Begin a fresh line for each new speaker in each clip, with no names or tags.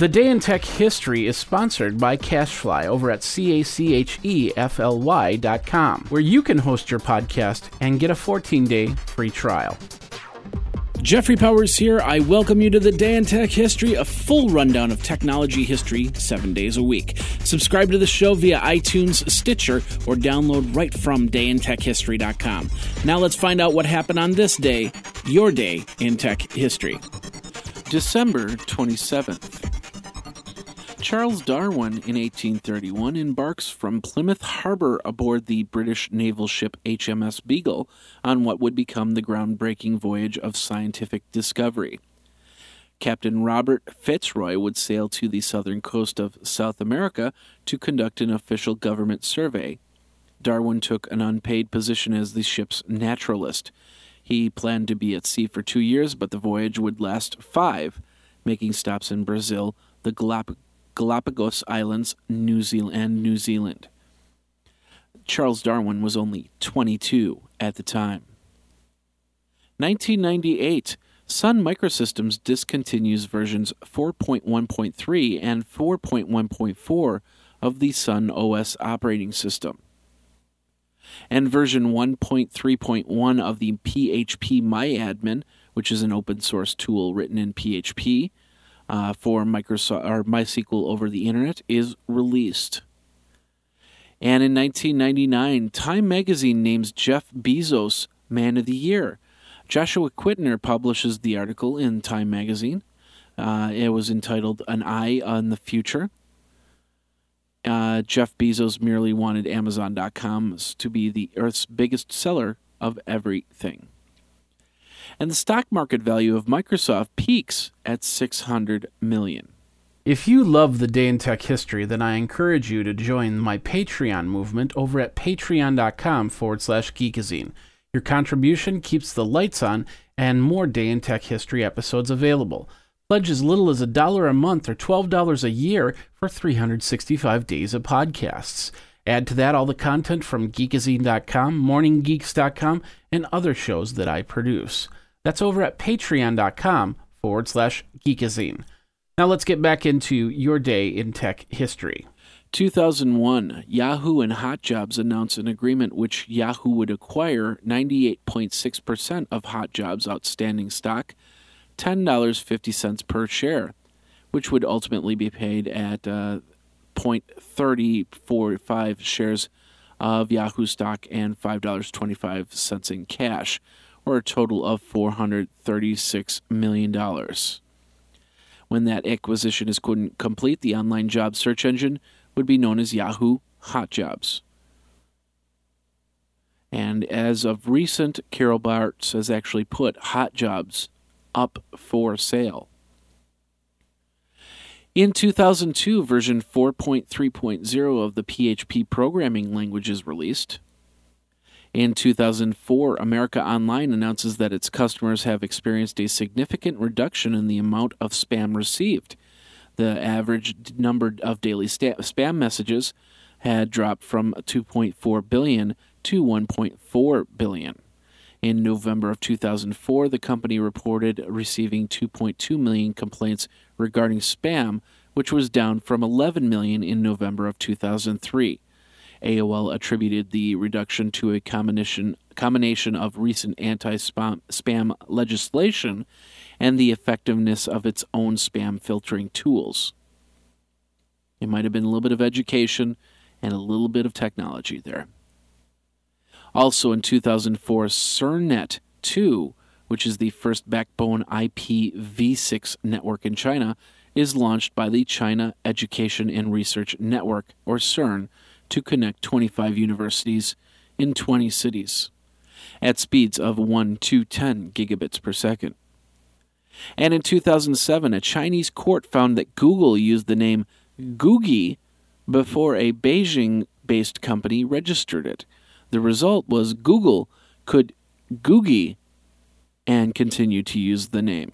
The Day in Tech History is sponsored by CacheFly over at C-A-C-H-E-F-L-Y dot com, where you can host your podcast and get a 14-day free trial.
Jeffrey Powers here. I welcome you to the Day in Tech History, a full rundown of technology history seven days a week. Subscribe to the show via iTunes, Stitcher, or download right from dayintechhistory.com. Now let's find out what happened on this day, your day in tech history. December 27th. Charles Darwin in 1831 embarks from Plymouth Harbor aboard the British naval ship HMS Beagle on what would become the groundbreaking voyage of scientific discovery. Captain Robert Fitzroy would sail to the southern coast of South America to conduct an official government survey. Darwin took an unpaid position as the ship's naturalist. He planned to be at sea for two years, but the voyage would last five, making stops in Brazil, the Galap- Galapagos Islands, New Zealand, and New Zealand. Charles Darwin was only 22 at the time. 1998, Sun Microsystems discontinues versions 4.1.3 and 4.1.4 of the Sun OS operating system. And version 1.3.1 of the PHP MyAdmin, which is an open source tool written in PHP, uh, for Microsoft or MySQL over the internet is released. And in 1999, Time magazine names Jeff Bezos Man of the Year. Joshua Quittner publishes the article in Time magazine. Uh, it was entitled An Eye on the Future. Uh, Jeff Bezos merely wanted Amazon.com to be the Earth's biggest seller of everything and the stock market value of Microsoft peaks at 600 million.
If you love the day in tech history, then I encourage you to join my Patreon movement over at patreon.com forward slash geekazine. Your contribution keeps the lights on and more day in tech history episodes available. Pledge as little as a dollar a month or $12 a year for 365 days of podcasts. Add to that all the content from geekazine.com, morninggeeks.com, and other shows that I produce. That's over at patreon.com forward slash geekazine. Now let's get back into your day in tech history.
2001, Yahoo and HotJobs announced an agreement which Yahoo would acquire 98.6% of HotJobs' outstanding stock, $10.50 per share, which would ultimately be paid at uh, 0.3045 shares of Yahoo stock and $5.25 in cash or a total of $436 million. When that acquisition is complete, the online job search engine would be known as Yahoo Hot Jobs. And as of recent, Carol Bartz has actually put Hot Jobs up for sale. In 2002, version 4.3.0 of the PHP programming language is released. In 2004, America Online announces that its customers have experienced a significant reduction in the amount of spam received. The average number of daily sta- spam messages had dropped from 2.4 billion to 1.4 billion. In November of 2004, the company reported receiving 2.2 million complaints regarding spam, which was down from 11 million in November of 2003. AOL attributed the reduction to a combination combination of recent anti-spam legislation and the effectiveness of its own spam filtering tools. It might have been a little bit of education and a little bit of technology there. Also in 2004, CERNET 2, which is the first backbone IPv6 network in China, is launched by the China Education and Research Network, or CERN, to connect 25 universities in 20 cities at speeds of 1 to 10 gigabits per second. And in 2007, a Chinese court found that Google used the name Googie before a Beijing based company registered it. The result was Google could Googie and continue to use the name.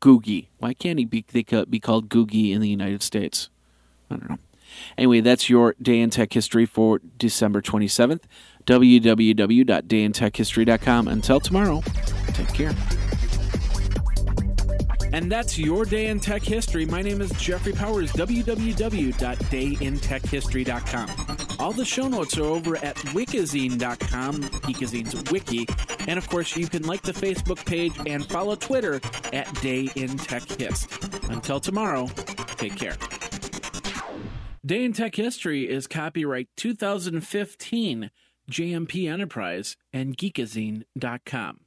Googie. Why can't he be, be called Googie in the United States? I don't know. Anyway, that's your day in tech history for December 27th. www.dayintechhistory.com. Until tomorrow, take care. And that's your day in tech history. My name is Jeffrey Powers, www.dayintechhistory.com. All the show notes are over at wikizine.com, Geekazine's wiki. And of course, you can like the Facebook page and follow Twitter at Day in Tech Hist. Until tomorrow, take care. Day in Tech History is copyright 2015 JMP Enterprise and Geekazine.com.